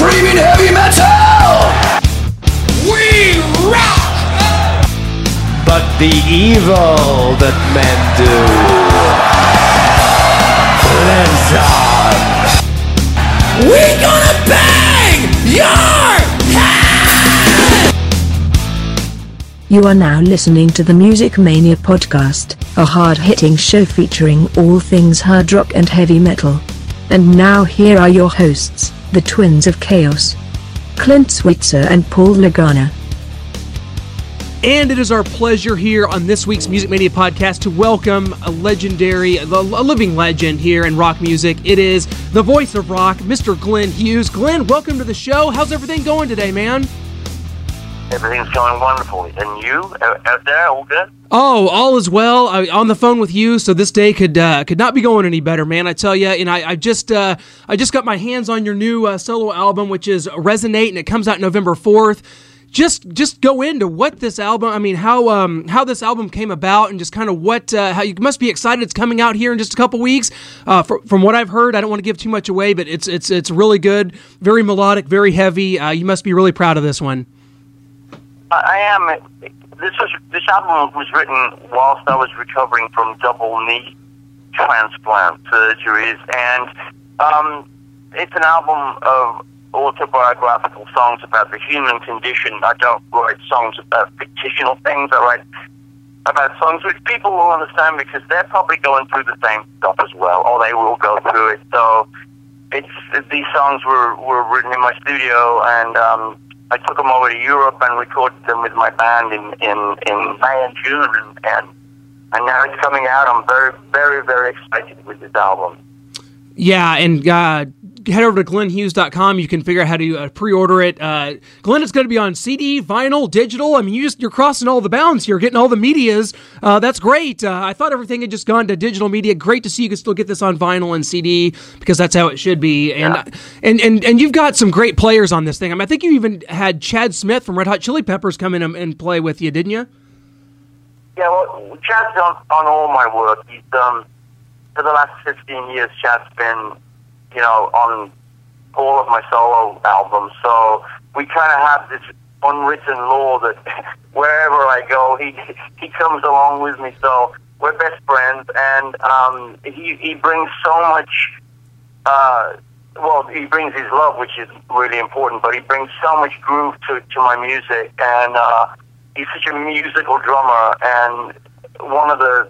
screaming heavy metal. We rock! But the evil that men do lives on. We gonna bang your head! You are now listening to the Music Mania podcast, a hard-hitting show featuring all things hard rock and heavy metal. And now here are your hosts, the Twins of Chaos, Clint Switzer and Paul Lagana. And it is our pleasure here on this week's Music Mania podcast to welcome a legendary, a living legend here in rock music. It is the voice of rock, Mr. Glenn Hughes. Glenn, welcome to the show. How's everything going today, man? Everything's going wonderful. And you out out there, all good? Oh, all is well. I, on the phone with you, so this day could uh, could not be going any better, man. I tell you, and I, I just uh, I just got my hands on your new uh, solo album, which is Resonate, and it comes out November fourth. Just just go into what this album. I mean, how um how this album came about, and just kind of what uh, how you must be excited. It's coming out here in just a couple weeks. Uh, fr- from what I've heard, I don't want to give too much away, but it's it's it's really good, very melodic, very heavy. Uh, you must be really proud of this one. I, am. This was this album was written whilst I was recovering from double knee transplant surgeries, and um, it's an album of autobiographical songs about the human condition. I don't write songs about fictional things. I write about songs which people will understand because they're probably going through the same stuff as well, or they will go through it. So it's these songs were were written in my studio, and um, I took them over to Europe and recorded them with my band in in, in May and June, and, and and now it's coming out. I'm very very very excited with this album. Yeah, and uh, head over to glennhughes.com. You can figure out how to uh, pre-order it. Uh, Glenn, it's going to be on CD, vinyl, digital. I mean, you just, you're crossing all the bounds here, getting all the medias. Uh, that's great. Uh, I thought everything had just gone to digital media. Great to see you can still get this on vinyl and CD because that's how it should be. And Yeah. and, and and you've got some great players on this thing. I mean, I think you even had Chad Smith from Red Hot Chili Peppers come in and, and play with you, didn't you? Yeah, well, Chad's on, on all my work. He's um for the last fifteen years. Chad's been, you know, on all of my solo albums. So we kind of have this unwritten law that wherever I go, he he comes along with me. So we're best friends, and um, he he brings so much. Uh, well, he brings his love, which is really important, but he brings so much groove to to my music, and uh, he's such a musical drummer, and one of the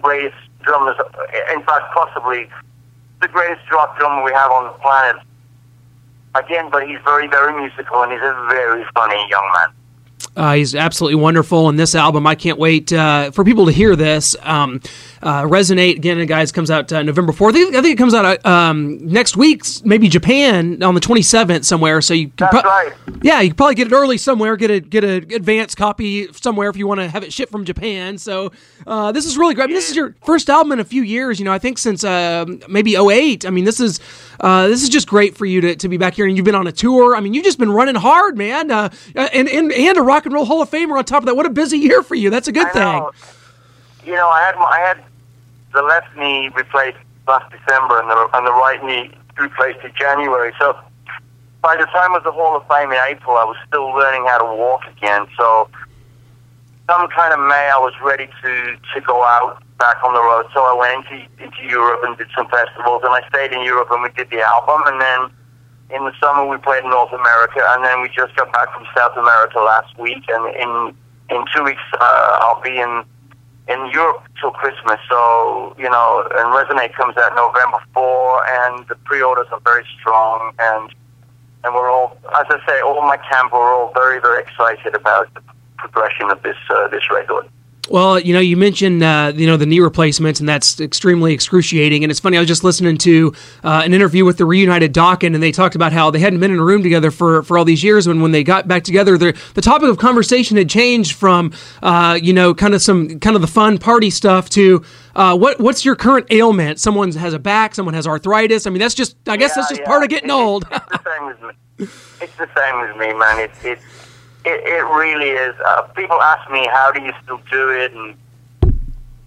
greatest drummers, in fact, possibly the greatest rock drummer we have on the planet. Again, but he's very, very musical, and he's a very funny young man. Uh, he's absolutely wonderful in this album. I can't wait uh, for people to hear this. Um, uh, Resonate again, guys, comes out uh, November fourth. I think, I think it comes out uh, um, next week, maybe Japan on the twenty seventh somewhere. So you can That's right. Yeah, you can probably get it early somewhere. Get a get a advance copy somewhere if you want to have it shipped from Japan. So uh, this is really great. I mean, this is your first album in a few years. You know, I think since uh, maybe 08. I mean, this is uh, this is just great for you to, to be back here and you've been on a tour. I mean, you've just been running hard, man. Uh, and and and a rock and roll Hall of Famer on top of that. What a busy year for you. That's a good I thing. know. You know, I had I had the left knee replaced last December, and the and the right knee replaced in January. So by the time of the Hall of Fame in April, I was still learning how to walk again. So some kind of May, I was ready to to go out back on the road. So I went into into Europe and did some festivals, and I stayed in Europe and we did the album, and then. In the summer, we played in North America, and then we just got back from South America last week. And in in two weeks, uh, I'll be in in Europe till Christmas. So, you know, and Resonate comes out November 4, and the pre-orders are very strong. And and we're all, as I say, all my camp, we're all very, very excited about the progression of this uh, this record. Well, you know, you mentioned uh, you know the knee replacements, and that's extremely excruciating. And it's funny, I was just listening to uh, an interview with the reunited Dokken, and they talked about how they hadn't been in a room together for, for all these years. When when they got back together, the the topic of conversation had changed from uh, you know kind of some kind of the fun party stuff to uh, what what's your current ailment? Someone has a back, someone has arthritis. I mean, that's just I guess that's just yeah. part of getting It- old. It's the same as me. It's the same as me, man. It's it, it, it really is. Uh, people ask me, how do you still do it, and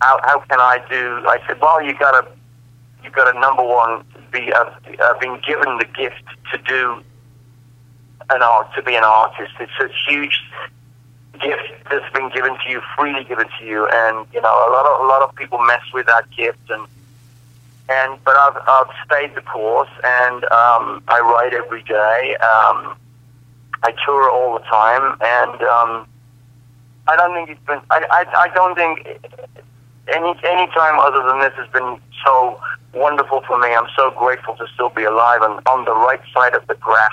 how how can I do? I said, well, you gotta you gotta number one be uh, uh, being given the gift to do an art to be an artist. It's a huge gift that's been given to you, freely given to you, and you know a lot of a lot of people mess with that gift and. And but I've I've stayed the course, and um, I write every day. Um, I tour all the time, and um, I don't think it's been. I, I I don't think any any time other than this has been so wonderful for me. I'm so grateful to still be alive and on the right side of the grass.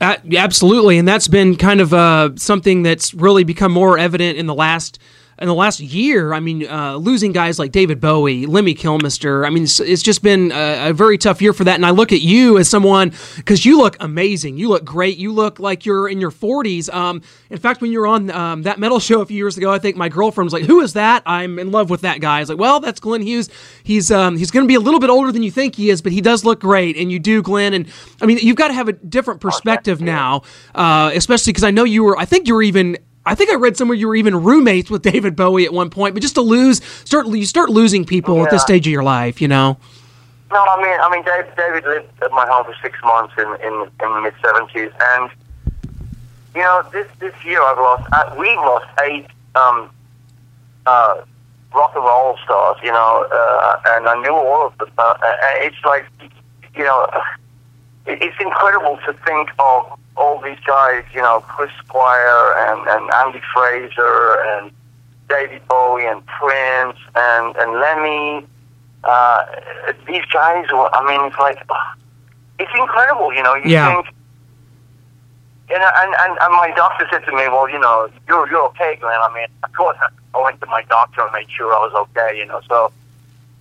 Uh, absolutely, and that's been kind of uh, something that's really become more evident in the last in the last year. I mean, uh, losing guys like David Bowie, Lemmy Kilmister. I mean, it's, it's just been a, a, very tough year for that. And I look at you as someone because you look amazing. You look great. You look like you're in your 40s. Um, in fact, when you were on um, that metal show a few years ago, I think my girlfriend was like, "Who is that?" I'm in love with that guy. I was like, "Well, that's Glenn Hughes. He's um, he's going to be a little bit older than you think he is, but he does look great." And you do, Glenn. And I mean, you've got to have a different perspective now, uh, especially because I know you were. I think you were even I think I read somewhere you were even roommates with David Bowie at one point, but just to lose, start you start losing people yeah. at this stage of your life, you know. No, I mean, I mean, David, David lived at my home for six months in in, in the mid seventies, and you know, this this year I've lost, uh, we lost eight um, uh, rock and roll stars, you know, uh, and I knew all of them. Uh, it's like, you know, it's incredible to think of all these guys, you know, Chris Squire and, and Andy Fraser and David Bowie and Prince and, and Lemmy. Uh, these guys, were, I mean, it's like, it's incredible, you know. You yeah. think, and, and, and, and my doctor said to me, well, you know, you're, you're okay, Glenn. I mean, of course, I went to my doctor and made sure I was okay, you know. So,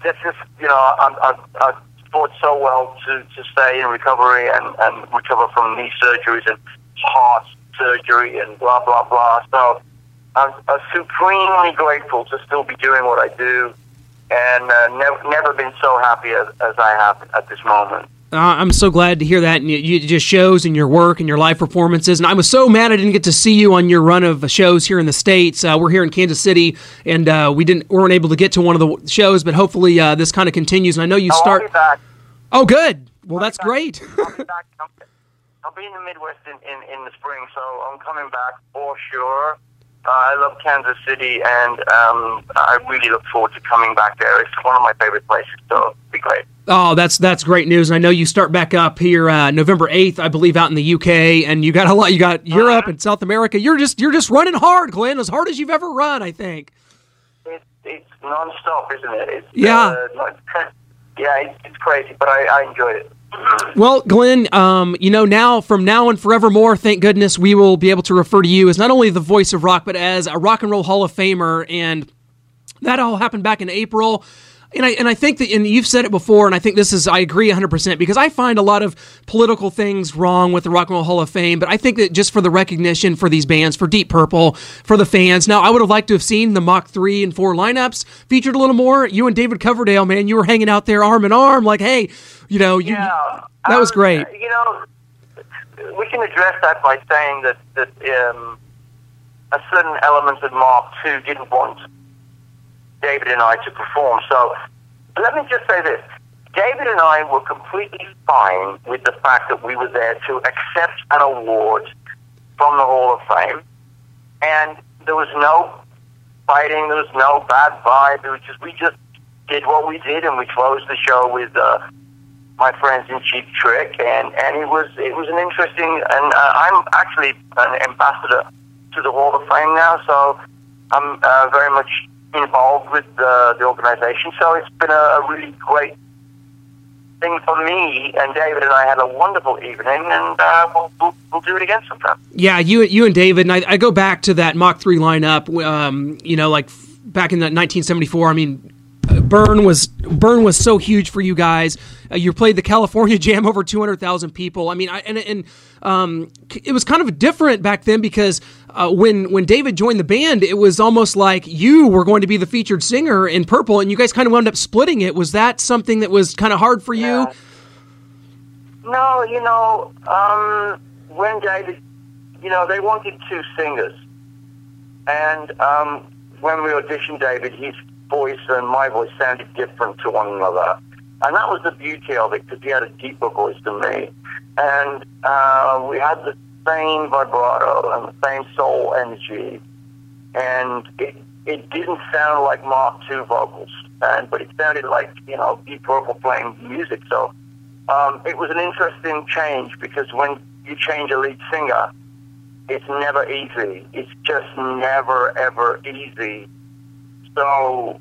that's just, you know, I, I, I fought so well to, to stay in recovery and, and recover from knee surgeries and heart surgery and blah, blah, blah. So I'm, I'm supremely grateful to still be doing what I do and uh, never, never been so happy as, as I have at this moment. Uh, I'm so glad to hear that, and it just shows in your work and your live performances. And I was so mad I didn't get to see you on your run of shows here in the states. Uh, we're here in Kansas City, and uh, we didn't weren't able to get to one of the shows. But hopefully, uh, this kind of continues. And I know you oh, start. I'll be back. Oh, good. Well, I'll that's great. I'll be back. I'll be in the Midwest in, in, in the spring, so I'm coming back for sure. Uh, I love Kansas City, and um, I really look forward to coming back there. It's one of my favorite places, so it'll be great. Oh, that's that's great news. And I know you start back up here uh, November eighth, I believe, out in the UK, and you got a lot. You got Europe Uh-huh. and South America. You're just you're just running hard, Glenn, as hard as you've ever run. I think. It's, it's non-stop, isn't it? It's, Yeah. Uh, yeah, it's, it's crazy, but I, I enjoyed it. Well, Glenn, um, you know now from now and forevermore, thank goodness we will be able to refer to you as not only the voice of rock, but as a rock and roll Hall of Famer, and that all happened back in April. And I and I think that and you've said it before, and I think this is I agree 100 percent because I find a lot of political things wrong with the Rock and Roll Hall of Fame, but I think that just for the recognition for these bands, for Deep Purple, for the fans. Now, I would have liked to have seen the Mark three and four lineups featured a little more. You and David Coverdale, man, you were hanging out there arm in arm, like, hey, you know, you, Yeah, that was um, great. You know, we can address that by saying that that um, a certain element of Mark two didn't want David and I to perform. So let me just say this: David and I were completely fine with the fact that we were there to accept an award from the Hall of Fame, and there was no fighting, there was no bad vibe. It was just we just did what we did, and we closed the show with. Uh, my friends in Cheap Trick, and, and it was it was an interesting. And uh, I'm actually an ambassador to the Hall of Fame now, so I'm uh, very much involved with uh, the organization. So it's been a, a really great thing for me. And David and I had a wonderful evening, and uh, we'll, we'll we'll do it again sometime. Yeah, you you and David, and I, I go back to that Mark three lineup. Um, you know, like back in the 1974. I mean, Burn was Burn was so huge for you guys. Uh, you played the California Jam over 200,000 people. I mean, I, and and um, it was kind of different back then because uh, when when David joined the band, it was almost like you were going to be the featured singer in Purple, and you guys kind of wound up splitting it. Was that something that was kind of hard for you? No, you know, um, when David, you know, they wanted two singers, and um, when we auditioned David, his voice and my voice sounded different to one another, and that was the beauty of it because he had a deeper voice than me. and uh, we had the same vibrato and the same soul energy, and it it didn't sound like Mark II vocals, and but it sounded like you know Deep Purple playing music. So um, it was an interesting change because when you change a lead singer, it's never easy. It's just never ever easy. So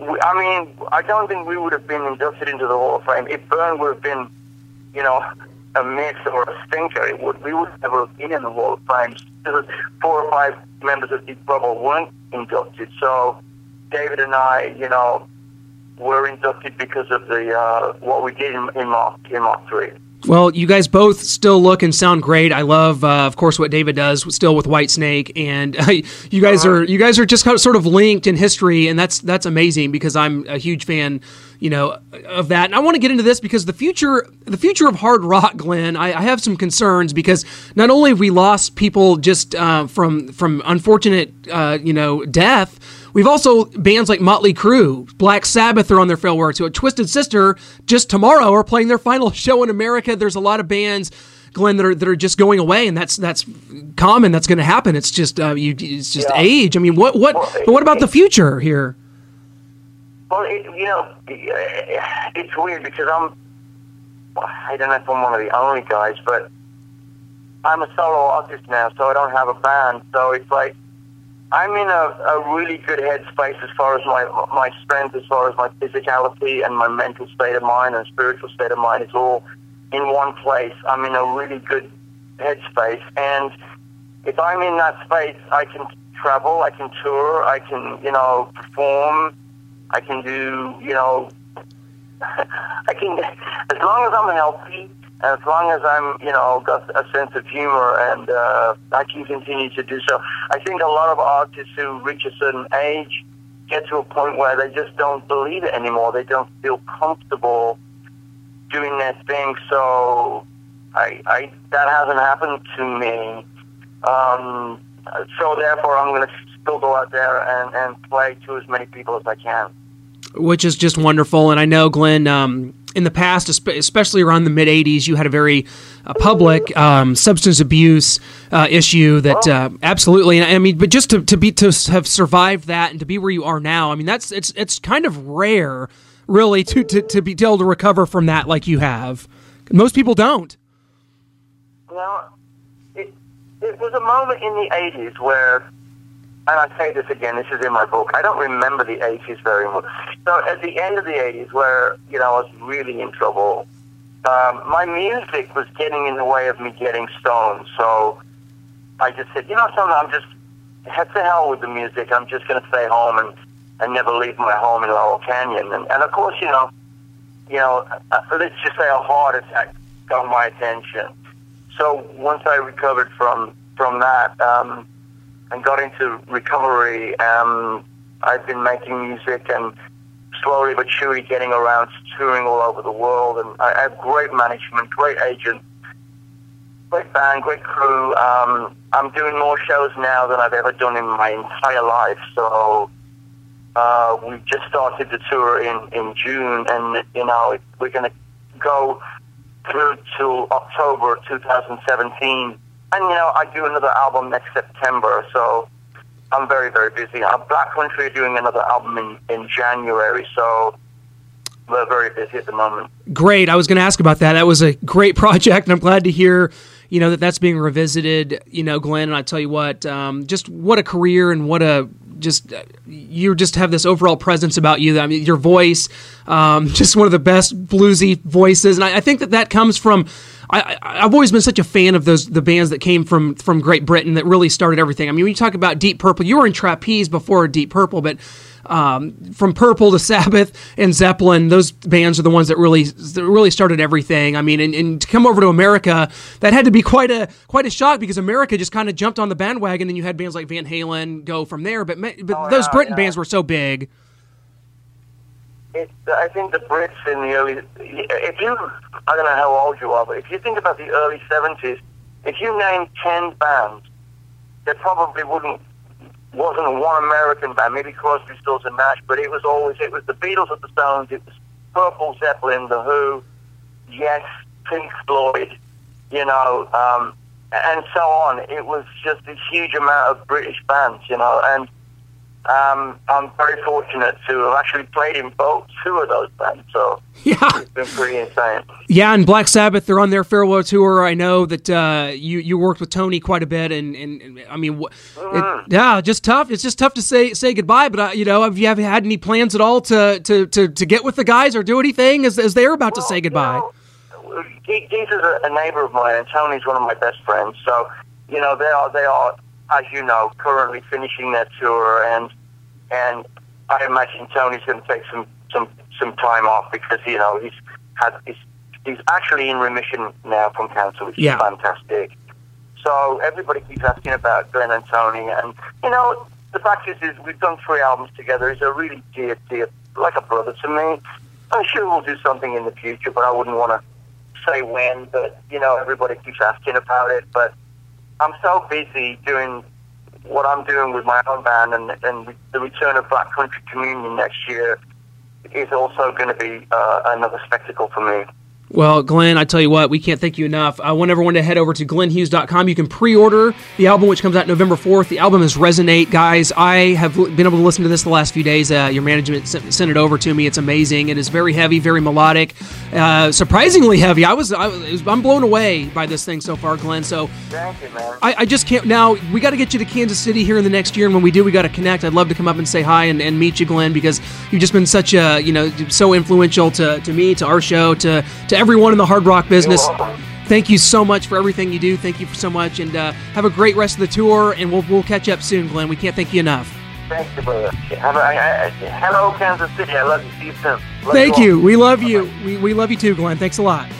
I mean, I don't think we would have been inducted into the Hall of Fame if Burn would have been, you know, a miss or a stinker. It would we would never have been in the Hall of Fame. Four or five members of Deep Purple weren't inducted. So David and I, you know, were inducted because of the uh, what we did in, in Mark in Mark Three. Well, you guys both still look and sound great. I love, uh, of course, what David does still with Whitesnake, and uh, you guys are you guys are just kind of sort of linked in history, and that's that's amazing because I'm a huge fan, you know, of that. And I want to get into this because the future the future of hard rock, Glenn. I, I have some concerns because not only have we lost people just uh, from from unfortunate, uh, you know, death We've also bands like Motley Crue, Black Sabbath are on their farewell tour. Twisted Sister just tomorrow are playing their final show in America. There's a lot of bands. Glenn, that are that are just going away, and that's that's common. That's going to happen. It's just uh, you. It's just yeah. age. I mean, what what? Well, but what about the future here? Well, it, you know, it's weird because I'm. I don't know if I'm one of the only guys, but I'm a solo artist now, so I don't have a band. So it's like I'm in a, a really good headspace as far as my my strength, as far as my physicality and my mental state of mind and spiritual state of mind. is all in one place. I'm in a really good headspace, and if I'm in that space, I can travel, I can tour, I can you know perform, I can do you know, I can as long as I'm healthy as long as I'm, you know, got a sense of humor and uh, I can continue to do so. I think a lot of artists who reach a certain age get to a point where they just don't believe it anymore. They don't feel comfortable doing their thing. So I, I that hasn't happened to me. Um, so therefore, I'm going to still go out there and, and play to as many people as I can. Which is just wonderful. And I know, Glenn, um, in the past, especially around the mid '80s, you had a very uh, public um, substance abuse uh, issue that uh, absolutely. I mean, but just to, to be to have survived that and to be where you are now, I mean, that's it's it's kind of rare, really, to to, to be able to recover from that like you have. Most people don't. Well, it, it was a moment in the '80s where and I say this again, this is in my book, I don't remember the 80s very much. So at the end of the 80s, where, you know, I was really in trouble, um, my music was getting in the way of me getting stoned. So I just said, you know something, I'm just, head to hell with the music. I'm just going to stay home and, and never leave my home in Laurel Canyon. And, and of course, you know, you know, uh, let's just say a heart attack got my attention. So once I recovered from, from that, um, and got into recovery. Um, I've been making music and slowly but surely getting around touring all over the world. And I have great management, great agent, great band, great crew. Um, I'm doing more shows now than I've ever done in my entire life. So uh, we just started the tour in, in June, and you know we're going to go through to October 2017 and, you know, I do another album next September, so I'm very, very busy. Uh, Black Country are doing another album in, in January, so we're very busy at the moment. Great. I was going to ask about that. That was a great project, and I'm glad to hear, you know, that that's being revisited. You know, Glenn, and I tell you what, um, just what a career and what a just you just have this overall presence about you. I mean, your voice, um, just one of the best bluesy voices, and I, I think that that comes from I, have always been such a fan of those the bands that came from from Great Britain that really started everything. I mean, when you talk about Deep Purple, you were in Trapeze before Deep Purple, but um, from Purple to Sabbath and Zeppelin, those bands are the ones that really that really started everything. I mean, and, and, to come over to America, that had to be quite a quite a shock because America just kind of jumped on the bandwagon, and you had bands like Van Halen go from there. But but oh, those yeah, Britain yeah. bands were so big it's, I think the Brits in the early, if you, I don't know how old you are, but if you think about the early 70s, if you name 10 bands, there probably wouldn't, wasn't one American band, maybe Crosby, Stills and Nash, but it was always, it was the Beatles of the Stones, it was Purple, Zeppelin, The Who, Yes, Pink Floyd, you know, um, and so on. It was just a huge amount of British bands, you know, and um, I'm very fortunate to have actually played in both two of those bands. So Yeah. it's been pretty insane. Yeah, and Black Sabbath, they're on their farewell tour. I know that uh, you you worked with Tony quite a bit, and, and, and I mean, wh- it, yeah, just tough. It's just tough to say say goodbye. But uh, you know, have you have had any plans at all to, to, to, to get with the guys or do anything as, as they're about to say goodbye? You know, Ge- is a, a neighbor of mine, and Tony's one of my best friends. So, you know, they are they are, as you know, currently finishing their tour, and and I imagine Tony's going to take some some some time off because you know he's had he's he's actually in remission now from cancer, which Yeah. is fantastic. So everybody keeps asking about Glenn and Tony, and you know the fact is, is we've done three albums together. He's a really dear, dear, like a brother to me. I'm sure we'll do something in the future, but I wouldn't want to say when. But you know, everybody keeps asking about it. But I'm so busy doing what I'm doing with my own band, and and the return of Black Country Communion next year is also going to be uh, another spectacle for me. Well, Glenn, I tell you what, we can't thank you enough. I want everyone to head over to glennhughes.com. You can pre order the album, which comes out November 4th. The album is Resonate. Guys, I have been able to listen to this the last few days. Uh, your management sent, sent it over to me. It's amazing. It is very heavy, very melodic, uh, surprisingly heavy. I was, I was I'm blown away by this thing so far, Glenn. So Thank you, man. I, I just can't. Now we got to get you to Kansas City here in the next year, and when we do, we got to connect. I'd love to come up and say hi and, and meet you, Glenn, because you've just been such a you know so influential to, to me, to our show, to to everyone in the hard rock business. Thank you so much for everything you do. Thank you so much, and uh, have a great rest of the tour. And we'll we'll catch up soon, Glenn. We can't thank you enough. Thank you, brother. Have a, I, I, hello, Kansas City. I love you. See you soon. Love Thank all. you. We love you. We, we love you too, Glenn. Thanks a lot.